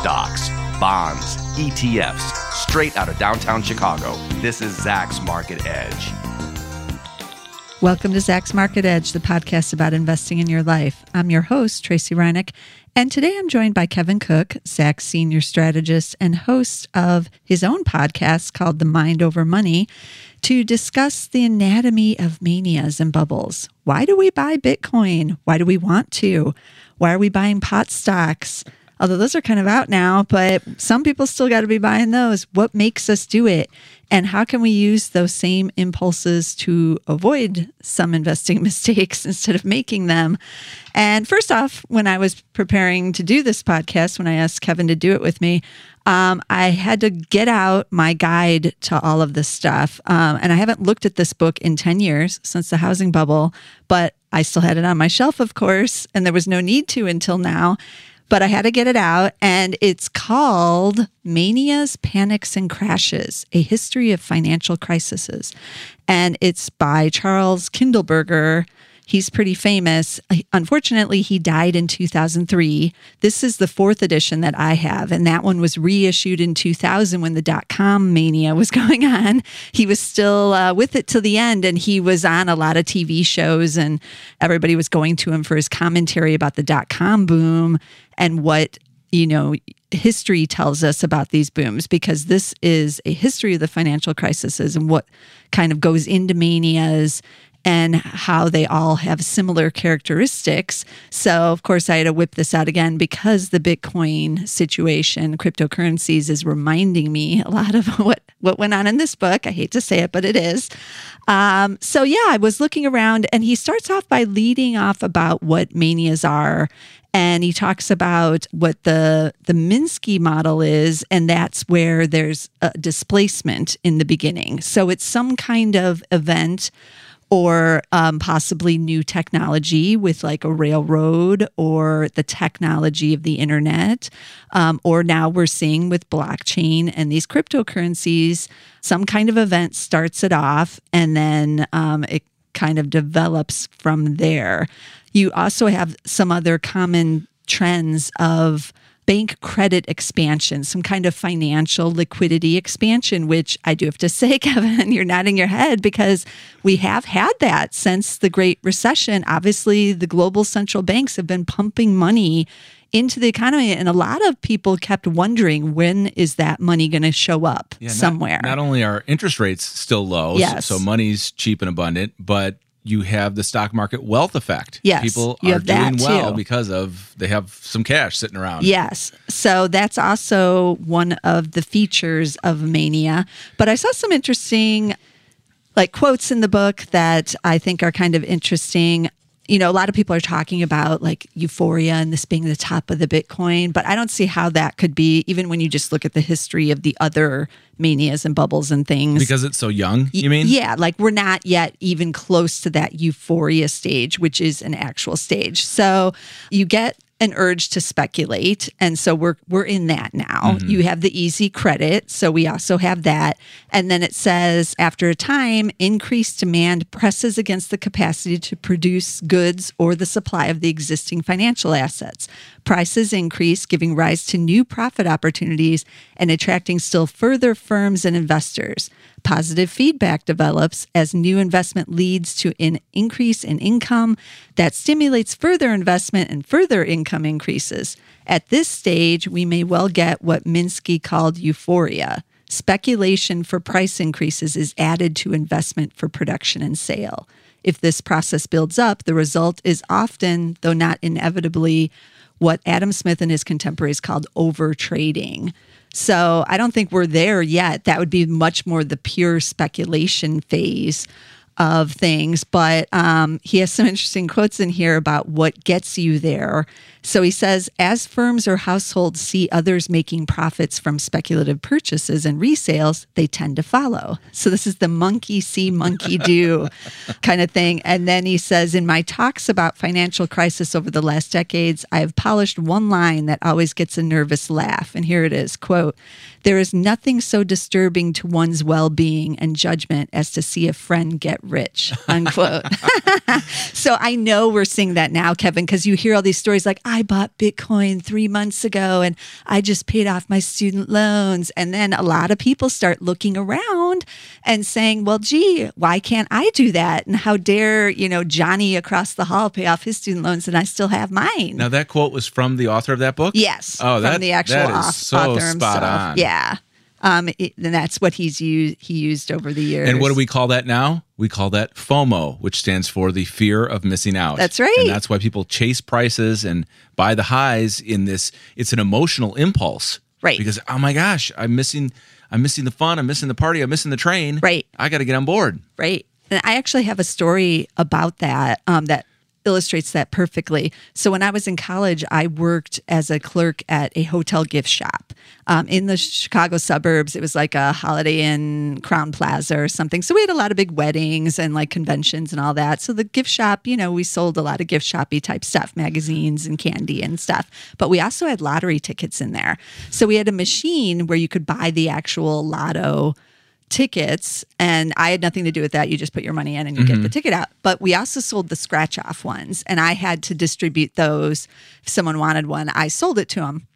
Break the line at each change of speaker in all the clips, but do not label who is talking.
stocks, bonds, ETFs, straight out of downtown Chicago. This is Zacks Market Edge.
Welcome to Zacks Market Edge, the podcast about investing in your life. I'm your host, Tracey Ryniec, and today I'm joined by Kevin Cook, Zacks senior strategist and host of his own podcast called The Mind Over Money, to discuss the anatomy of manias and bubbles. Why do we buy Bitcoin? Why do we want to? Why are we buying pot stocks? Although those are kind of out now, but some people still got to be buying those. What makes us do it? And how can we use those same impulses to avoid some investing mistakes instead of making them? And first off, when I was preparing to do this podcast, when I asked Kevin to do it with me, um, I had to get out my guide to all of this stuff. Um, and I haven't looked at this book in 10 years since the housing bubble, but I still had it on my shelf, of course, and there was no need to until now but I had to get it out. And it's called Manias, Panics, and Crashes A History of Financial Crises. And it's by Charles Kindleberger. He's pretty famous. Unfortunately, he died in 2003. This is the fourth edition that I have, and that one was reissued in 2000 when the dot com mania was going on. He was still uh, with it to the end, and he was on a lot of TV shows, and everybody was going to him for his commentary about the dot com boom and what you know history tells us about these booms because this is a history of the financial crises and what kind of goes into manias and how they all have similar characteristics. So, of course, I had to whip this out again because the Bitcoin situation, cryptocurrencies, is reminding me a lot of what, what went on in this book. I hate to say it, but it is. Um, so, yeah, I was looking around, and he starts off by leading off about what manias are and he talks about what the the Minsky model is and that's where there's a displacement in the beginning so it's some kind of event or um, possibly new technology with like a railroad or the technology of the internet. Um, or now we're seeing with blockchain and these cryptocurrencies, some kind of event starts it off and then um, it kind of develops from there. You also have some other common trends of bank credit expansion, some kind of financial liquidity expansion, which I do have to say, Kevin, you're nodding your head because we have had that since the Great Recession. Obviously, the global central banks have been pumping money into the economy and a lot of people kept wondering when is that money going to show up yeah, somewhere
not, not, only are interest rates still low yes. so, so money's cheap and abundant but you have the stock market wealth effect.
Yes,
people are doing well because of they have some cash sitting around.
Yes, so that's also one of the features of mania. But I saw some interesting like quotes in the book that I think are kind of interesting you know, a lot of people are talking about like euphoria and this being the top of the Bitcoin, but I don't see how that could be, even when you just look at the history of the other manias and bubbles and things.
Because it's so young, you mean?
Yeah, like we're not yet even close to that euphoria stage, which is an actual stage. So you get an urge to speculate. And so we're we're in that now. Mm-hmm. you have the easy credit so we also have that. And then it says after a time increased demand presses against the capacity to produce goods or the supply of the existing financial assets. Prices increase giving rise to new profit opportunities and attracting still further firms and investors Positive feedback develops as new investment leads to an increase in income that stimulates further investment and further income increases. At this stage, we may well get what Minsky called euphoria. Speculation for price increases is added to investment for production and sale. If this process builds up, the result is often, though not inevitably, what Adam Smith and his contemporaries called overtrading. So I don't think we're there yet. That would be much more the pure speculation phase of things. But um, he has some interesting quotes in here about what gets you there. So he says, as firms or households see others making profits from speculative purchases and resales, they tend to follow. So this is the monkey see, monkey do kind of thing. And then he says, in my talks about financial crisis over the last decades, I have polished one line that always gets a nervous laugh. And here it is quote, there is nothing so disturbing to one's well being and judgment as to see a friend get rich, unquote. so I know we're seeing that now, Kevin, because you hear all these stories like, I bought Bitcoin three months ago and I just paid off my student loans. And then a lot of people start looking around and saying, well, gee, why can't I do that? And how dare, you know, Johnny across the hall pay off his student loans and I still have mine?
Now, that quote was from the author of that book?
Yes. Oh, that, the actual that is so author
spot
himself.
on.
Yeah. Um, it, and that's what he's used. He used over the years.
And what do we call that now? We call that FOMO, which stands for the fear of missing out.
That's right.
And that's why people chase prices and buy the highs in this. It's an emotional impulse,
right?
Because oh my gosh, I'm missing. I'm missing the fun. I'm missing the party. I'm missing the train.
Right.
I got to get on board.
Right. And I actually have a story about that. Um, that illustrates that perfectly. So when I was in college, I worked as a clerk at a hotel gift shop um, in the Chicago suburbs. It was like a Holiday Inn, Crowne Plaza, or something. So we had a lot of big weddings and like conventions and all that. So the gift shop, you know, we sold a lot of gift shoppy type stuff, magazines and candy and stuff. But we also had lottery tickets in there. So we had a machine where you could buy the actual lotto tickets and I had nothing to do with that. You just put your money in and you mm-hmm. get the mm-hmm. ticket out. But we also sold the scratch off ones and I had to distribute those. If someone wanted one, I sold it to them.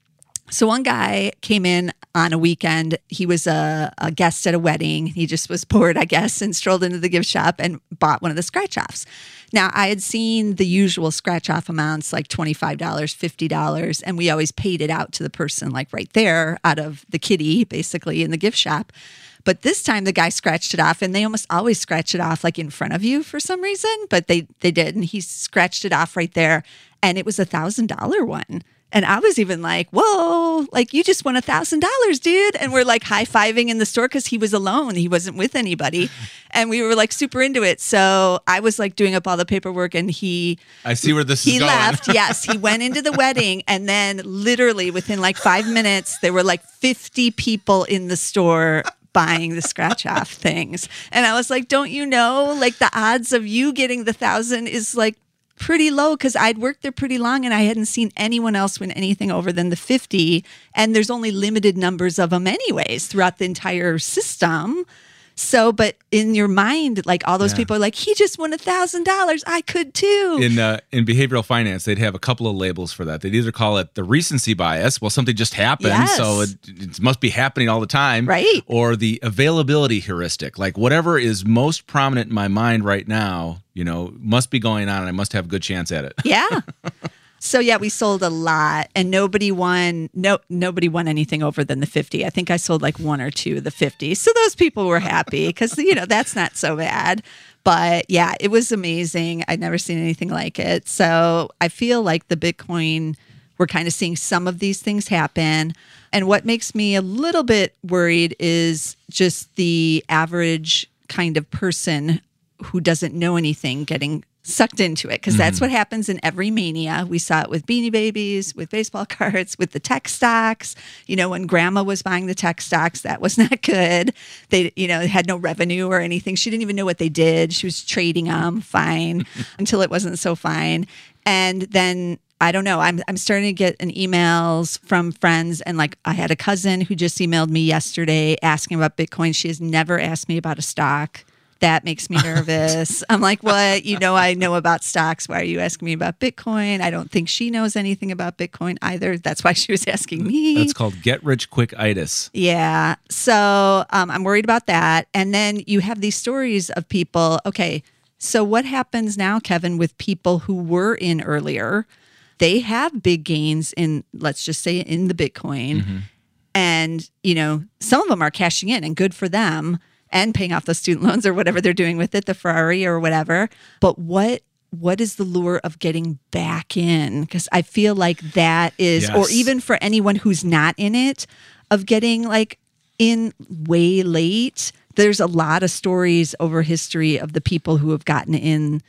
So one guy came in on a weekend. He was a, a, guest at a wedding. He just was bored, I guess, and strolled into the gift shop and bought one of the scratch offs. Now, I had seen the usual scratch off amounts like $25, $50, and we always paid it out to the person, like right there out of the kitty, basically, in the gift shop. But this time the guy scratched it off and they almost always scratch it off like in front of you for some reason, but they they did and he scratched it off right there and it was a thousand dollar one. And I was even like, whoa, like you just won a thousand dollars, dude. And we're like high fiving in the store because he was alone. He wasn't with anybody. And we were like super into it. So I was like doing up all the paperwork and he
I see where this
he left. yes. He went into the wedding and then literally within like five minutes, there were like 50 people in the store buying the scratch off things. And I was like, don't you know, like the odds of you getting the thousand is like pretty low because I'd worked there pretty long and I hadn't seen anyone else win anything over than the 50. And there's only limited numbers of them, anyways, throughout the entire system. So, but in your mind, like all those yeah. people are like, he just won a thousand dollars. I could too.
In uh, in behavioral finance, they'd have a couple of labels for that. They'd either call it the recency bias, well, something just happened, yes. so it, it, must be happening all the time,
right?
Or the availability heuristic, like whatever is most prominent in my mind right now, you know, must be going on, and I must have a good chance at it.
Yeah. So yeah, we sold a lot and nobody won no nobody won anything over than the 50. I think I sold like one or two of the 50. So those people were happy cuz you know, that's not so bad. But yeah, it was amazing. I'd never seen anything like it. So I feel like the Bitcoin we're kind of seeing some of these things happen. And what makes me a little bit worried is just the average kind of person who doesn't know anything getting sucked into it because mm-hmm. that's what happens in every mania. We saw it with Beanie Babies, with baseball cards, with the tech stocks. You know, when grandma was buying the tech stocks, that was not good. They, you know, had no revenue or anything. She didn't even know what they did. She was trading them fine until it wasn't so fine. And then I don't know. I'm I'm starting to get an emails from friends and like I had a cousin who just emailed me yesterday asking about Bitcoin. She has never asked me about a stock that makes me nervous. I'm like, what? You know, I know about stocks. Why are you asking me about Bitcoin? I don't think she knows anything about Bitcoin either. That's why she was asking me.
That's called get rich quick itis.
Yeah. So um, I'm worried about that. And then you have these stories of people. Okay. So what happens now, Kevin, with people who were in earlier? They have big gains in, let's just say, in the Bitcoin. Mm-hmm. And, you know, some of them are cashing in and good for them and paying off the student loans or whatever they're doing with it, the Ferrari or whatever. But what what is the lure of getting back in? Because I feel like that is, yes. or even for anyone who's not in it, of getting like in way late. There's a lot of stories over history of the people who have gotten in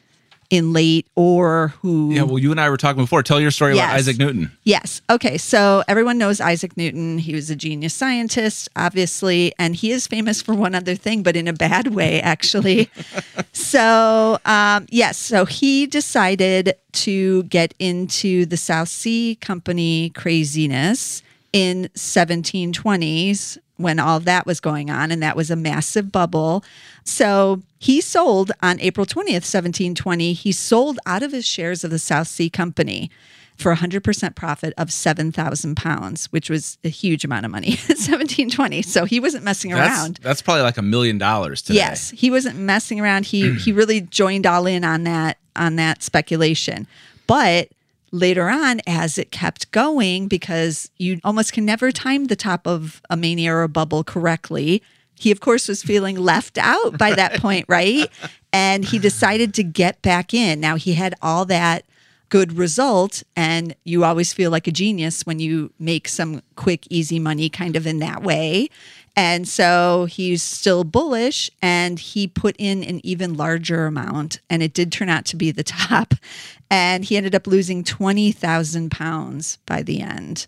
in late or who
Yeah, well you and I were talking before. Tell your story yes. about Isaac Newton.
Yes. Okay. So everyone knows Isaac Newton. He was a genius scientist, obviously, and he is famous for one other thing, but in a bad way, actually. so um, yes, so he decided to get into the South Sea Company craziness in 1720s when all that was going on, and that was a massive bubble. So he sold on April 20th, 1720, he sold out of his shares of the South Sea Company for 100% profit of 7,000 pounds, which was a huge amount of money, 1720. So he wasn't messing
That's,
around.
that's probably like a million dollars today.
Yes, he wasn't messing around. He he really joined all in on that on that speculation. But later on, as it kept going, because you almost can never time the top of a mania or a bubble correctly. He, of course, was feeling left out by that point, right? And he decided to get back in. Now he had all that good result, and you always feel like a genius when you make some quick, easy money kind of in that way. And so he's still bullish and he put in an even larger amount. And it did turn out to be the top. And he ended up losing 20,000 pounds by the end.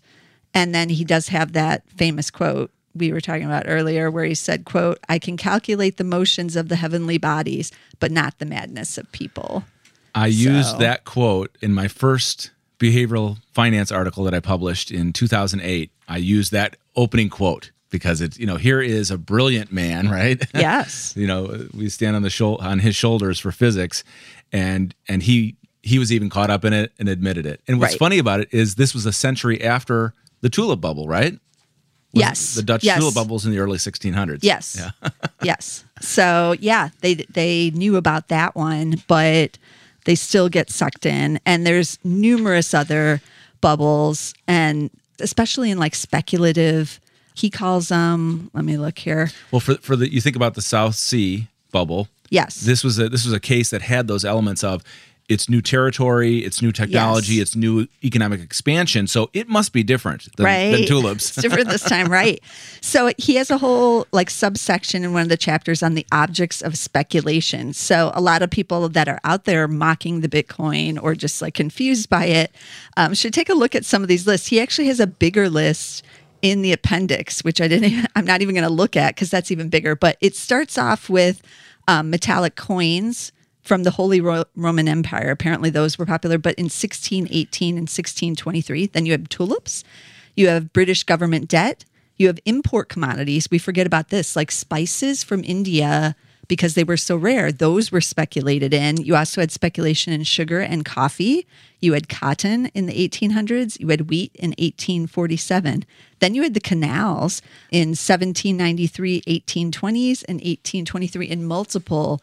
And then he does have that famous quote we were talking about earlier where he said quote i can calculate the motions of the heavenly bodies but not the madness of people
I used that quote in my first behavioral finance article that I published in 2008. I used that opening quote because it's, you know, here is a brilliant man, mm. right?
yes
you know, we stand on the shou- on his shoulders for physics and and he he was even caught up in it and admitted it. And what's
Right.
funny about it is this was a century after the tulip bubble, right? Was
yes
The Dutch
yes.
tulip bubbles in the early 1600s.
Yes. yes. So yeah, they they knew about that one, but they still get sucked in. And there's numerous other bubbles, and especially in like speculative. He calls them. Let me look here.
Well, for for the you think about the South Sea bubble,
Yes.
this was a this was a case that had those elements of it's new territory, it's new technology,
Yes.
it's new economic expansion. So it must be different than,
right
than tulips.
it's different this time right so he has a whole like subsection in one of the chapters on the objects of speculation so a lot of people that are out there mocking the bitcoin or just like confused by it um, should take a look at some of these lists he actually has a bigger list in the appendix which i didn't i'm not even going to look at because that's even bigger but it starts off with um, metallic coins from the Holy Ro- Roman Empire. Apparently, those were popular. But in 1618 and 1623, then you have tulips, you have British government debt, you have import commodities. We forget about this, like spices from India because they were so rare. Those were speculated in. You also had speculation in sugar and coffee. You had cotton in the 1800s. You had wheat in 1847. Then you had the canals in 1793, 1820s, and 1823 in multiple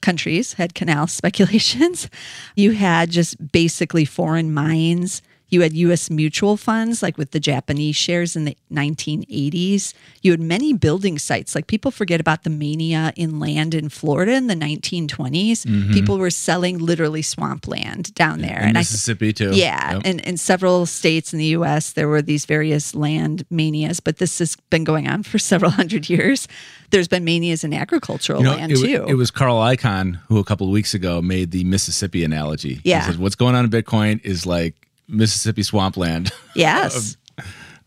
countries had canal speculations. You had just basically foreign mines. You had US mutual funds, like with the Japanese shares in the 1980s. You had many building sites. Like people forget about the mania in land in Florida in the 1920s. Mm-hmm. People were selling literally swampland down there.
In
I-
Mississippi too.
yeah,
Yep.
and in several states in the U.S., there were these various land manias, but this has been going on for several hundred years. There's been manias in agricultural
You know,
land
it,
too.
it was Carl Icahn who a couple of weeks ago made the Mississippi analogy.
Yeah.
He said, what's going on in Bitcoin is like Mississippi swampland.
yes.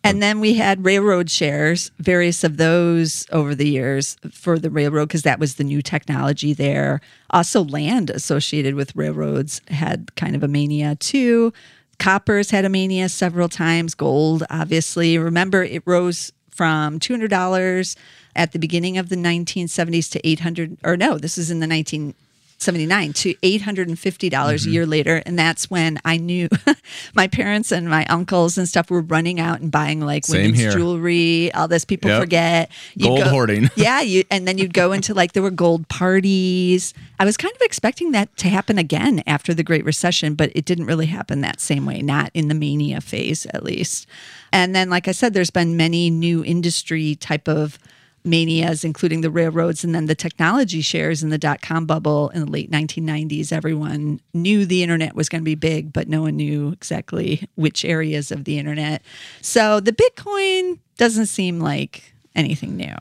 And then we had railroad shares, various of those over the years for the railroad, because that was the new technology there. Also, land associated with railroads had kind of a mania too. Coppers had a mania several times, gold, obviously. Remember, it rose from $200 at the beginning of the 1970s to 800 or no, this is in the 1979 to $850
Mm-hmm.
a year later. And that's when I knew my parents and my uncles and stuff were running out and buying like
Same
women's
here.
jewelry, all this people
Yep.
forget. You'd
Gold hoarding.
Yeah. You, and then you'd go into like, there were gold parties. I was kind of expecting that to happen again after the Great Recession, but it didn't really happen that same way, not in the mania phase at least. And then, like I said, there's been many new industry type of manias, including the railroads and then the technology shares in the dot com bubble in the late 1990s. Everyone knew the internet was going to be big, but no one knew exactly which areas of the internet. So the Bitcoin doesn't seem like anything new.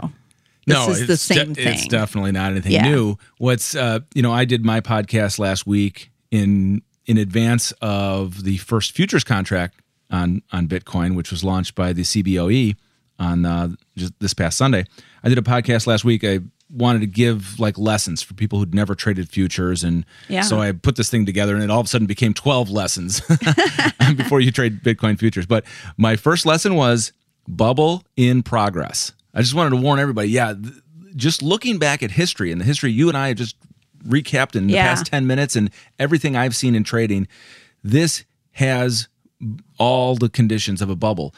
This is the
it's
same
de-
thing.
It's definitely not anything
Yeah.
new. What's uh, you know, I did my podcast last week in in advance of the first futures contract on on Bitcoin, which was launched by the CBOE on uh, just this past Sunday. I did a podcast last week. I wanted to give like lessons for people who'd never traded futures and
Yeah.
so I put this thing together and it all of a sudden became 12 lessons before you trade Bitcoin futures. But my first lesson was bubble in progress. I just wanted to warn everybody. Yeah, th- just looking back at history and the history you and I have just recapped in the
Yeah.
past 10 minutes and everything I've seen in trading, this has all the conditions of a bubble.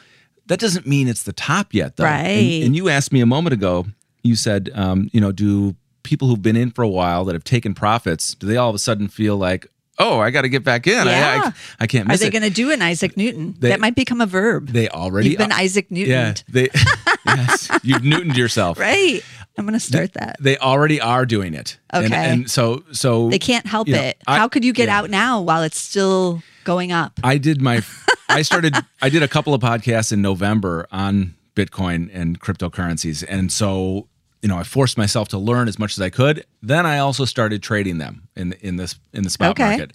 That doesn't mean it's the top yet, though. And-
Right.
And, you asked me a moment ago, you said, um, you know, do people who've been in for a while that have taken profits, do they all of a sudden feel like, oh, I got to get back in? I-
Yeah.
I, I, can't miss it.
Are they going to do an Isaac Newton?
They-
that might become a verb.
they already
You've been Isaac
Yeah, they, yes, you've Newtoned yourself.
Right. I'm going to start that.
They already are doing it. And-
Okay.
And, so, so
They can't help
you know,
it.
I-
How could you get
yeah.
out now while it's still going up?
I did my I started I did a couple of podcasts in November on Bitcoin and cryptocurrencies. And so, you know, I forced myself to learn as much as I could. Then I also started trading them in in this in the spot
Okay.
market.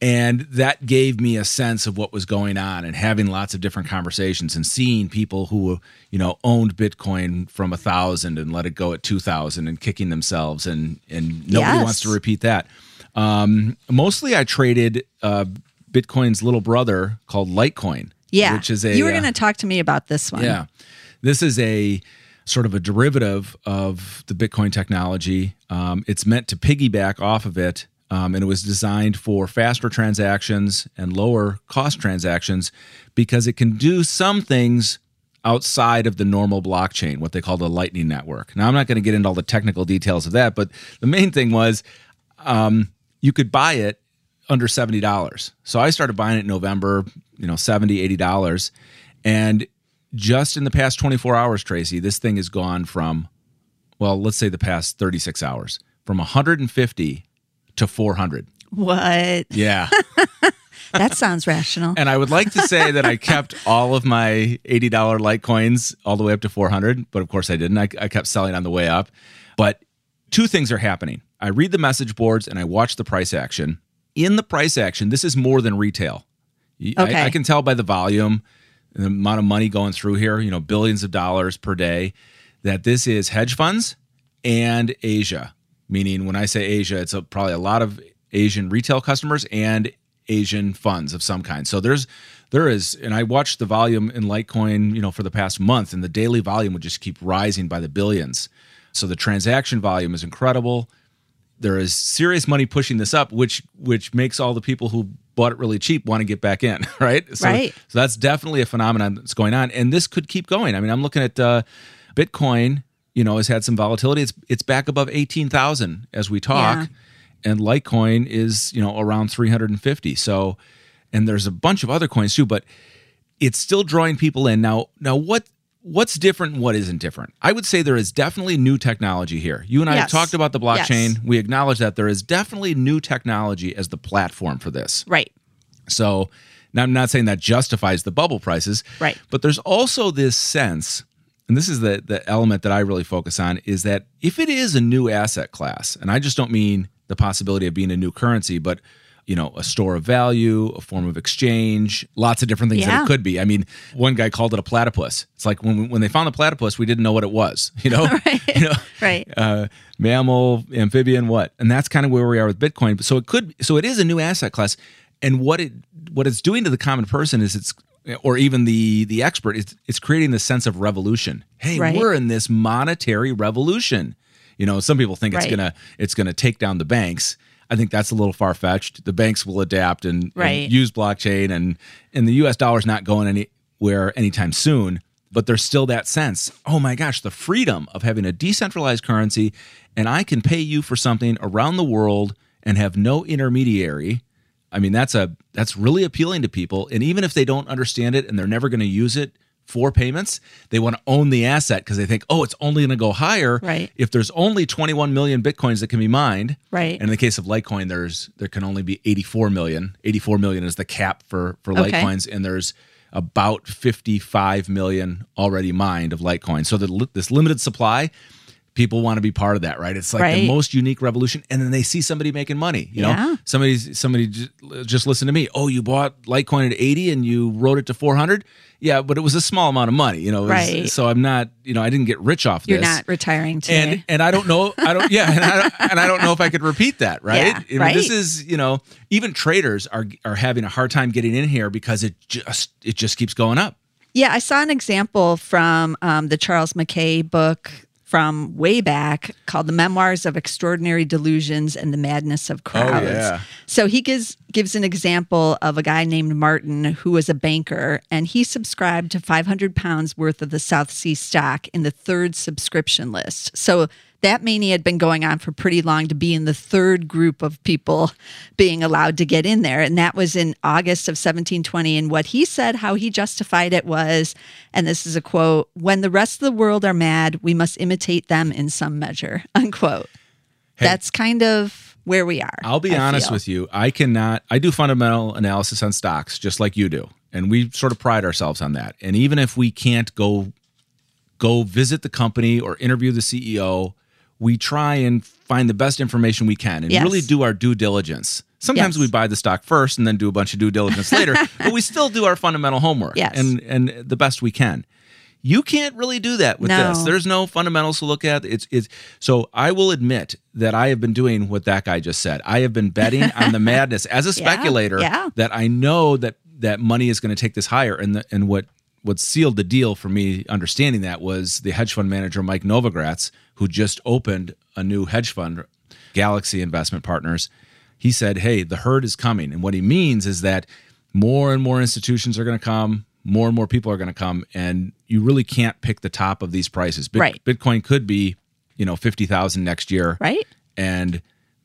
And that gave me a sense of what was going on and having lots of different conversations and seeing people who, you know, owned Bitcoin from a thousand and let it go at two thousand and kicking themselves and and nobody
Yes.
wants to repeat that. Um, mostly I traded uh, Bitcoin's little brother called Litecoin.
Yeah.
Which is a
you were
uh,
going to talk to me about this one.
yeah. This is a sort of a derivative of the Bitcoin technology. Um, it's meant to piggyback off of it, um, and it was designed for faster transactions and lower cost transactions because it can do some things outside of the normal blockchain, what they call the Lightning Network. Now, I'm not going to get into all the technical details of that, but the main thing was um, you could buy it under $70. So I started buying it in November, you know, $70, $80. And just in the past 24 hours, Tracy, this thing has gone from, well, let's say the past 36 hours, from 150 to 400.
What?
Yeah.
That sounds rational.
and I would like to say that I kept all of my $80 Litecoins all the way up to 400, but of course I didn't. I, I kept selling on the way up. But two things are happening. I read the message boards and I watch the price action. In the price action, this is more than retail. Y- I-
Okay.
I, can tell by the volume, the amount of money going through here, you know, billions of dollars per day, that this is hedge funds and Asia. Meaning, when I say Asia, it's a, probably a lot of Asian retail customers and Asian funds of some kind. So there's there is, and I watched the volume in Litecoin, you know, for the past month, and the daily volume would just keep rising by the billions. So the transaction volume is incredible there is serious money pushing this up, which which makes all the people who bought it really cheap want to get back in, right? So,
Right.
So that's definitely a phenomenon that's going on, and this could keep going. I mean, I'm looking at uh, Bitcoin. You know, has had some volatility. It's it's back above eighteen thousand as we talk,
Yeah.
and Litecoin is you know around three hundred and fifty. So, and there's a bunch of other coins too, but it's still drawing people in. Now, now what what's different and what isn't different? I would say there is definitely new technology here. You and I have talked about the blockchain.
Yes.
We acknowledge that there is definitely new technology as the platform for this.
right.
So now I'm not saying that justifies the bubble prices.
Right.
But there's also this sense, and this is the, the element that I really focus on, is that if it is a new asset class, and I just don't mean the possibility of being a new currency, but you know, a store of value, a form of exchange, lots of different things that it could be. I mean, one guy called it a platypus. It's like when when they found the platypus, we didn't know what it was. You know, you know,
Right.
uh, mammal, amphibian, what? And that's kind of where we are with Bitcoin. So it could, so it is a new asset class, and what it what it's doing to the common person is it's, or even the the expert, it's it's creating this sense of revolution. Hey,
Right.
we're in this monetary revolution. You know, some people think it's gonna it's gonna take down the banks. I think that's a little far fetched. The banks will adapt and, and use blockchain, and and the U.S. dollar's not going anywhere anytime soon. But there's still that sense. Oh my gosh, the freedom of having a decentralized currency, and I can pay you for something around the world and have no intermediary. I mean, that's a that's really appealing to people. And even if they don't understand it and they're never going to use it for payments, they want to own the asset because they think, oh, it's only going to go higher
Right.
if there's only 21 million bitcoins that can be mined.
Right.
And in the case of Litecoin, there's there can only be 84 million. 84 million is the cap for for
Okay.
Litecoins, and there's about 55 million already mined of Litecoin. So the, this limited supply, people want to be part of that, right? It's like the most unique revolution, and then they see somebody making money. You
Yeah.
know, somebody somebody just, just listen to me. Oh, you bought Litecoin at 80 and you wrote it to 400. Yeah, but it was a small amount of money. You know, was-
Right.
So I'm not. You know, I didn't get rich off
You're
this
not retiring today.
and and I don't know I don't yeah and I don't, and I don't know if I could repeat that right
Yeah,
I mean,
right.
this is you know even traders are are having a hard time getting in here because it just it just keeps going up
Yeah, I saw an example from um, the Charles Mackay book from way back called The Memoirs of Extraordinary Delusions and the Madness of oh, Crowds.
yeah.
So he gives gives an example of a guy named Martin who was a banker and he subscribed to 500 pounds worth of the South Sea stock in the third subscription list. So that mania had been going on for pretty long to be in the third group of people being allowed to get in there. And that was in August of 1720. And what he said, how he justified it was, and this is a quote, when the rest of the world are mad, we must imitate them in some measure, unquote.
Hey.
That's kind of where we are.
I'll be
I
honest
feel.
with you. I cannot. I do fundamental analysis on stocks, just like you do, and we sort of pride ourselves on that. And even if we can't go go visit the company or interview the CEO, we try and find the best information we can and
Yes.
really do our due diligence. Sometimes
Yes.
we buy the stock first and then do a bunch of due diligence later, but we still do our fundamental homework
Yes.
and and the best we can. You can't really do that with
No.
this. There's no fundamentals to look at. It's it's so I will admit that I have been doing what that guy just said. I have been betting on the madness as a
Yeah,
speculator
yeah.
that I know that that money is going to take this higher and the, and what what sealed the deal for me understanding that was the hedge fund manager Mike Novogratz who just opened a new hedge fund Galaxy Investment Partners. He said, "Hey, the herd is coming." And what he means is that more and more institutions are going to come, more and more people are going to come and you really can't pick the top of these prices. Bit-
Right.
Bitcoin could be, you know, 50,000 next year
Right?
and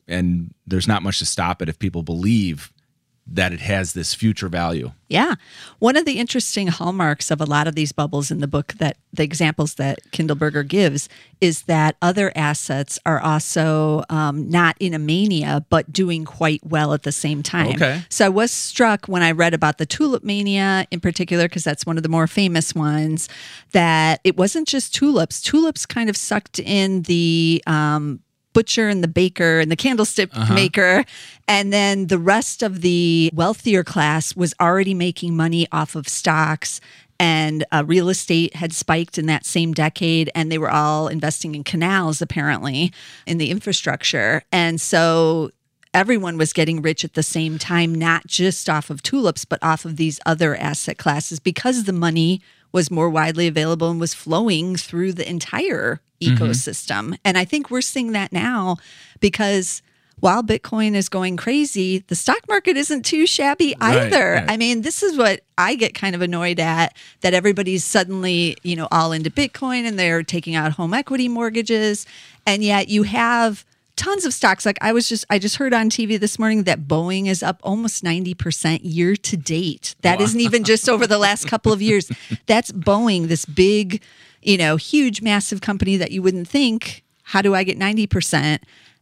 and there's not much to stop it if people believe that it has this future value.
Yeah. One of the interesting hallmarks of a lot of these bubbles in the book that the examples that Kindleberger gives is that other assets are also um, not in a mania, but doing quite well at the same time.
Okay.
So I was struck when I read about the tulip mania in particular, because that's one of the more famous ones, that it wasn't just tulips. Tulips kind of sucked in the um, butcher and the baker and the candlestick maker. And then the rest of the wealthier class was already making money off of stocks. And uh, real estate had spiked in that same decade, and they were all investing in canals, apparently, in the infrastructure. And so everyone was getting rich at the same time, not just off of tulips, but off of these other asset classes because the money was more widely available and was flowing through the entire mm-hmm. ecosystem. And I think we're seeing that now because while Bitcoin is going crazy, the stock market isn't too shabby
Right,
either.
right.
I mean, this is what I get kind of annoyed at that everybody's suddenly, you know, all into Bitcoin and they're taking out home equity mortgages. And yet you have tons of stocks. Like I was just, I just heard on TV this morning that Boeing is up almost 90% year to date. That not even just over the last couple of years. That's Boeing, this big, you know, huge, massive company that you wouldn't think, how do I get 90%?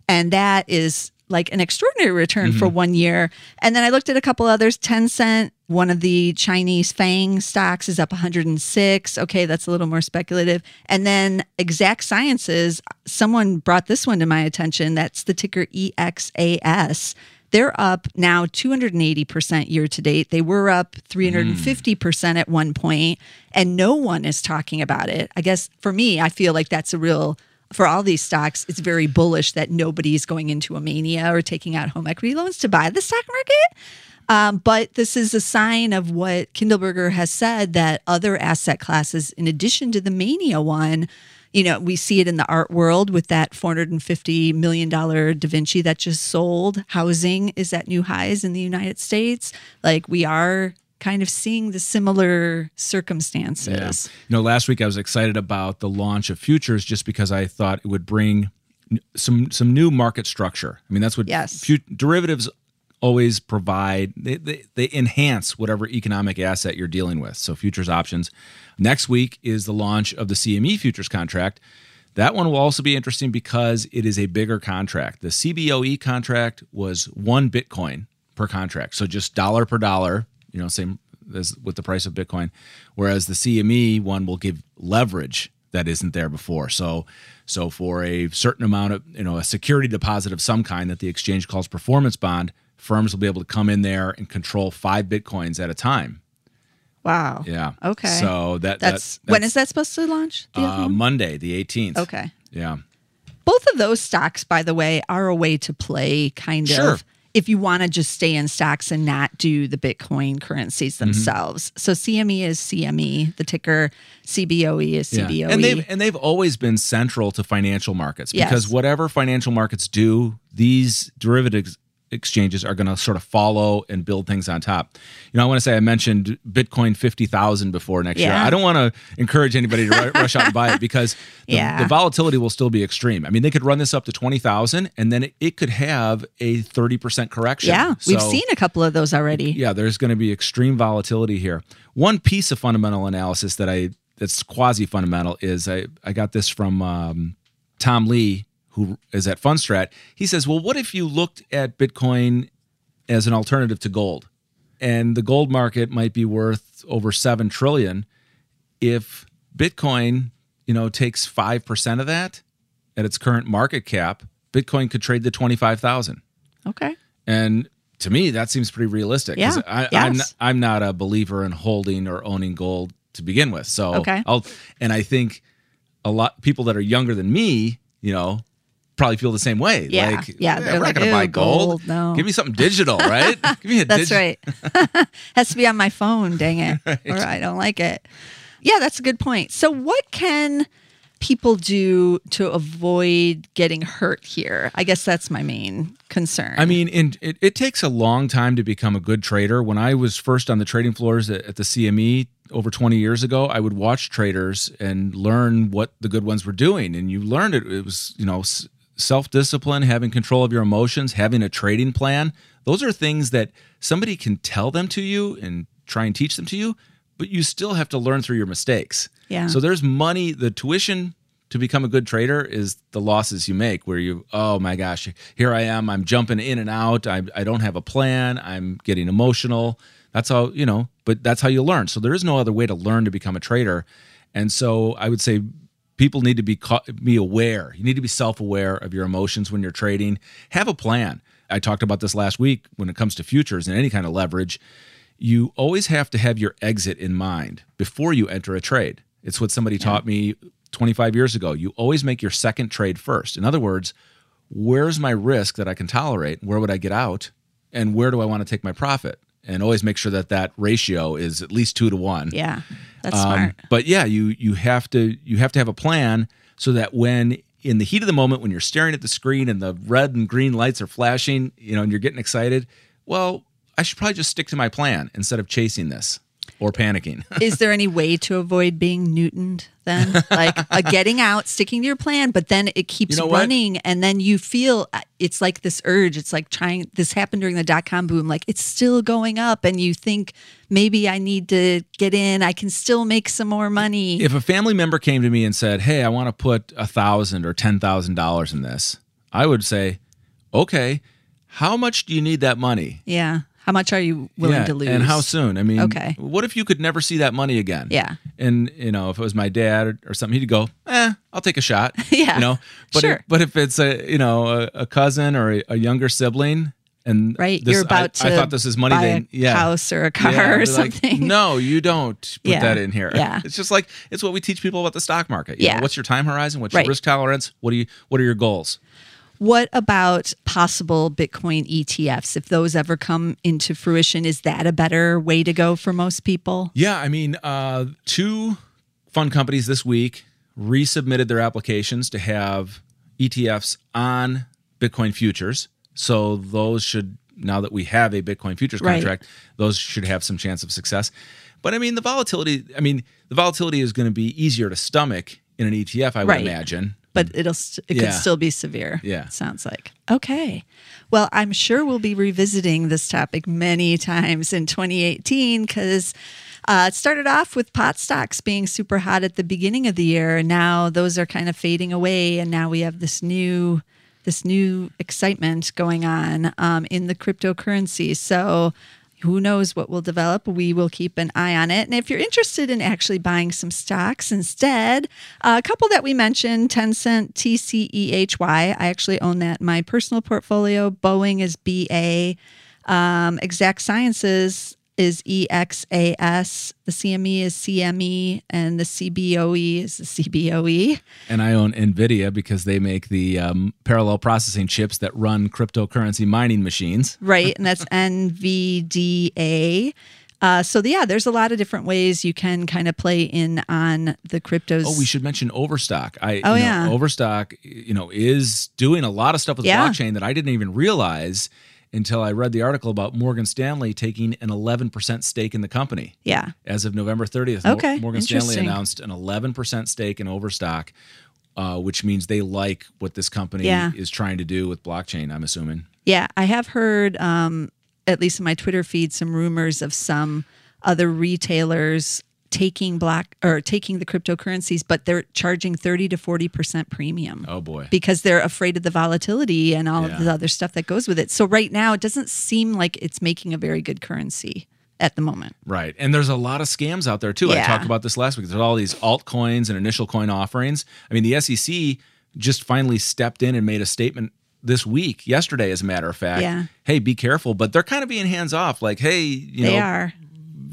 And that is like an extraordinary return for mm-hmm. one year. And then I looked at a couple others. Tencent, one of the Chinese FANG stocks, is up 106. Okay, that's a little more speculative. And then Exact Sciences, someone brought this one to my attention. That's the ticker EXAS. They're up now 280% year to date. They were up 350% at one point, and no one is talking about it. I guess for me, I feel like that's a real for all these stocks, it's very bullish that nobody's going into a mania or taking out home equity loans to buy the stock market. Um, but this is a sign of what Kindleberger has said that other asset classes, in addition to the mania one, you know, we see it in the art world with that $450 million Da Vinci that just sold. Housing is at new highs in the United States. Like we are kind of seeing the similar circumstances.
You know, last week I was excited about the launch of futures just because I thought it would bring some some new market structure. I mean, that's what
Yes.
fu- derivatives always provide. They, they they enhance whatever economic asset you're dealing with. So futures options. Next week is the launch of the CME futures contract. That one will also be interesting because it is a bigger contract. The CBOE contract was one Bitcoin per contract, so just dollar per dollar. You know, same as with the price of Bitcoin. Whereas the CME one will give leverage that isn't there before. So, so for a certain amount of you know a security deposit of some kind that the exchange calls performance bond, firms will be able to come in there and control five bitcoins at a time.
Wow.
Yeah.
Okay.
So that
That's,
that,
when is that supposed to launch? the
uh. Monday, the 18th.
Okay.
Yeah.
Both of those stocks, by the way, are a way to play kind
Sure.
of if you want to just stay in stocks and not do the Bitcoin currencies
Mm-hmm.
themselves. So CME is CME, the ticker CBOE is
Yeah.
CBOE.
And they've and they've always been central to financial markets
Yes.
because whatever financial markets do, these derivatives exchanges are going to sort of follow and build things on top. You know, I want to say I mentioned Bitcoin 50,000 before next year. I don't want to encourage anybody to rush out and buy it because the,
Yeah.
the volatility will still be extreme. I mean, they could run this up to 20,000 and then it, it could have a 30% correction.
yeah, we've seen a couple of those already.
yeah, there's going to be extreme volatility here. One piece of fundamental analysis that I that's quasi fundamental is I I got this from um, Tom Lee, who is at Fundstrat. He says, well, what if you looked at Bitcoin as an alternative to gold, and the gold market might be worth over seven trillion if Bitcoin, you know, takes five percent of that at its current market cap. Bitcoin could trade to twenty five thousand.
Okay.
And to me, that seems pretty realistic.
Yeah.
I, I'm,
Yes.
not, I'm not a believer in holding or owning gold to begin with. So
Okay.
I'll, and I think a lot people that are younger than me, you know, probably feel the same way.
Yeah.
Like,
Yeah,
"Eh,
they're
we're
like,
not going to buy gold.
gold, no."
Give me something digital, right? Give me a
That's
digi-
right. Has to be on my phone, dang it. Or I don't like it. Yeah, that's a good point. So what can people do to avoid getting hurt here? I guess that's my main concern.
I mean, in, it, it takes a long time to become a good trader. When I was first on the trading floors at, at the CME over 20 years ago, I would watch traders and learn what the good ones were doing. And you learned it. It was, you know, self discipline, having control of your emotions, having a trading plan. Those are things that somebody can tell them to you and try and teach them to you, but you still have to learn through your mistakes.
Yeah.
So there's money, the tuition to become a good trader is the losses you make where you oh my gosh here i am i'm jumping in and out i, I don't have a plan i'm getting emotional that's how you know but that's how you learn so there is no other way to learn to become a trader and so i would say people need to be be aware you need to be self-aware of your emotions when you're trading have a plan i talked about this last week when it comes to futures and any kind of leverage you always have to have your exit in mind before you enter a trade it's what somebody taught me 25 years ago. You always make your second trade first. In other words, where's my risk that I can tolerate? Where would I get out? And where do I want to take my profit? And always make sure that that ratio is at least two to one.
yeah, that's
Um,
smart.
But yeah, you you have to you have to have a plan so that when in the heat of the moment when you're staring at the screen and the red and green lights are flashing, you know, and you're getting excited, well, I should probably just stick to my plan instead of chasing this or panicking.
Is there any way to avoid being Newtoned then? Like uh, getting out, sticking to your plan, but then it keeps
You know what?
running, and then you feel uh, it's like this urge. It's like trying. This happened during the dot com boom. Like it's still going up, and you think maybe I need to get in. I can still make some more money.
if a family member came to me and said, "Hey, I want to put a thousand or ten thousand dollars in this," I would say, "Okay, how much do you need that money?
yeah. How much are you willing
Yeah,
to lose?
and how soon? I mean,
Okay.
What if you could never see that money again?
Yeah.
And you know, if it was my dad or, or something, he'd go, "Eh, I'll take a shot."
Yeah,
You know, but
sure.
if, but if it's a you know a, a cousin or a, a younger sibling. And
Right,
this-
you're about
I,
to
I thought this is money.
buy
they, yeah,
house or a car
Yeah,
or
they're like,
something.
no, you don't put
Yeah,
that in here.
yeah.
It's just like it's what we teach people about the stock market. You know,
Yeah.
what's your time horizon? What's
Right.
your risk tolerance? What do you what are your goals?
What about possible Bitcoin ETFs? If those ever come into fruition, is that a better way to go for most people?
Yeah, I mean, uh, two fund companies this week resubmitted their applications to have ETFs on Bitcoin futures. So those should now that we have a Bitcoin futures
Right.
contract, those should have some chance of success. But I mean, the volatility. I mean, the volatility is going to be easier to stomach in an ETF, I would
Right.
imagine.
But it'll st- it
Yeah.
could still be severe.
Yeah.
sounds like okay. Well, I'm sure we'll be revisiting this topic many times in 2018 because uh, it started off with pot stocks being super hot at the beginning of the year, and now those are kind of fading away, and now we have this new this new excitement going on um, in the cryptocurrency. So who knows what will develop? We will keep an eye on it. And if you're interested in actually buying some stocks instead, a couple that we mentioned Tencent, TCEHY, I actually own that in my personal portfolio. Boeing is BA. Um, exact Sciences is EXAS, the CME is CME, and the CBOE is the CBOE.
And I own NVIDIA because they make the um, parallel processing chips that run cryptocurrency mining machines.
Right. And that's NVDA. Uh, so yeah, there's a lot of different ways you can kind of play in on the cryptos.
Oh, we should mention Overstock. I
Oh,
you know,
yeah.
Overstock, you know, is doing a lot of stuff with
Yeah.
blockchain that I didn't even realize until I read the article about Morgan Stanley taking an 11% stake in the company.
Yeah.
As of November 30th,
Okay,
Morgan Stanley announced an 11% stake in Overstock, uh, which means they like what this company
Yeah.
is trying to do with blockchain, I'm assuming.
Yeah, I have heard, um, at least in my Twitter feed, some rumors of some other retailers taking black or taking the cryptocurrencies, but they're charging 30 to 40% premium.
Oh, boy.
Because they're afraid of the volatility and all
Yeah.
of the other stuff that goes with it. So, right now, it doesn't seem like it's making a very good currency at the moment.
Right. And there's a lot of scams out there too. I talked about this last week. There's all these altcoins and initial coin offerings. I mean, the SEC just finally stepped in and made a statement this week, yesterday, as a matter of fact.
Yeah.
Hey, be careful. But they're kind of being hands off. Like, hey, you
they
know,
are.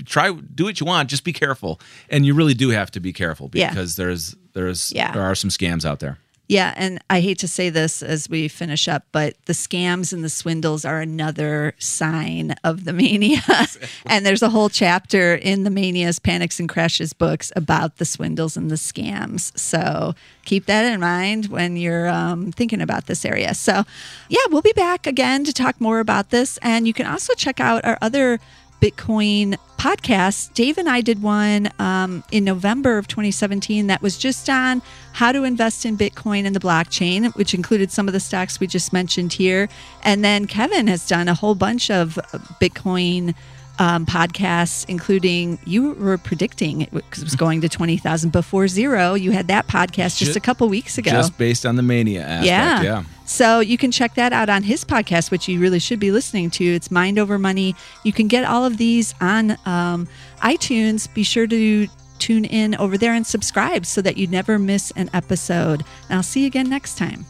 Try do what you want, just be careful. And you really do have to be careful
Yeah.
because there's there's
Yeah.
there are some scams out there.
Yeah, and I hate to say this as we finish up, but the scams and the swindles are another sign of the mania. and there's a whole chapter in the Manias, Panics, and Crashes books about the swindles and the scams. So keep that in mind when you're um, thinking about this area. So, yeah, we'll be back again to talk more about this. And you can also check out our other Bitcoin podcasts. Dave and I did one um, in November of 2017 that was just on how to invest in Bitcoin and the blockchain, which included some of the stocks we just mentioned here. And then Kevin has done a whole bunch of Bitcoin um, podcasts, including you were predicting it was going to 20,000 before zero. You had that podcast just
Ju-
a couple weeks ago.
Just based on the mania aspect.
Yeah.
Yeah.
So you can check that out on his podcast, which you really should be listening to. It's Mind Over Money. You can get all of these on um, iTunes. Be sure to tune in over there and subscribe so that you never miss an episode. And I'll see you again next time.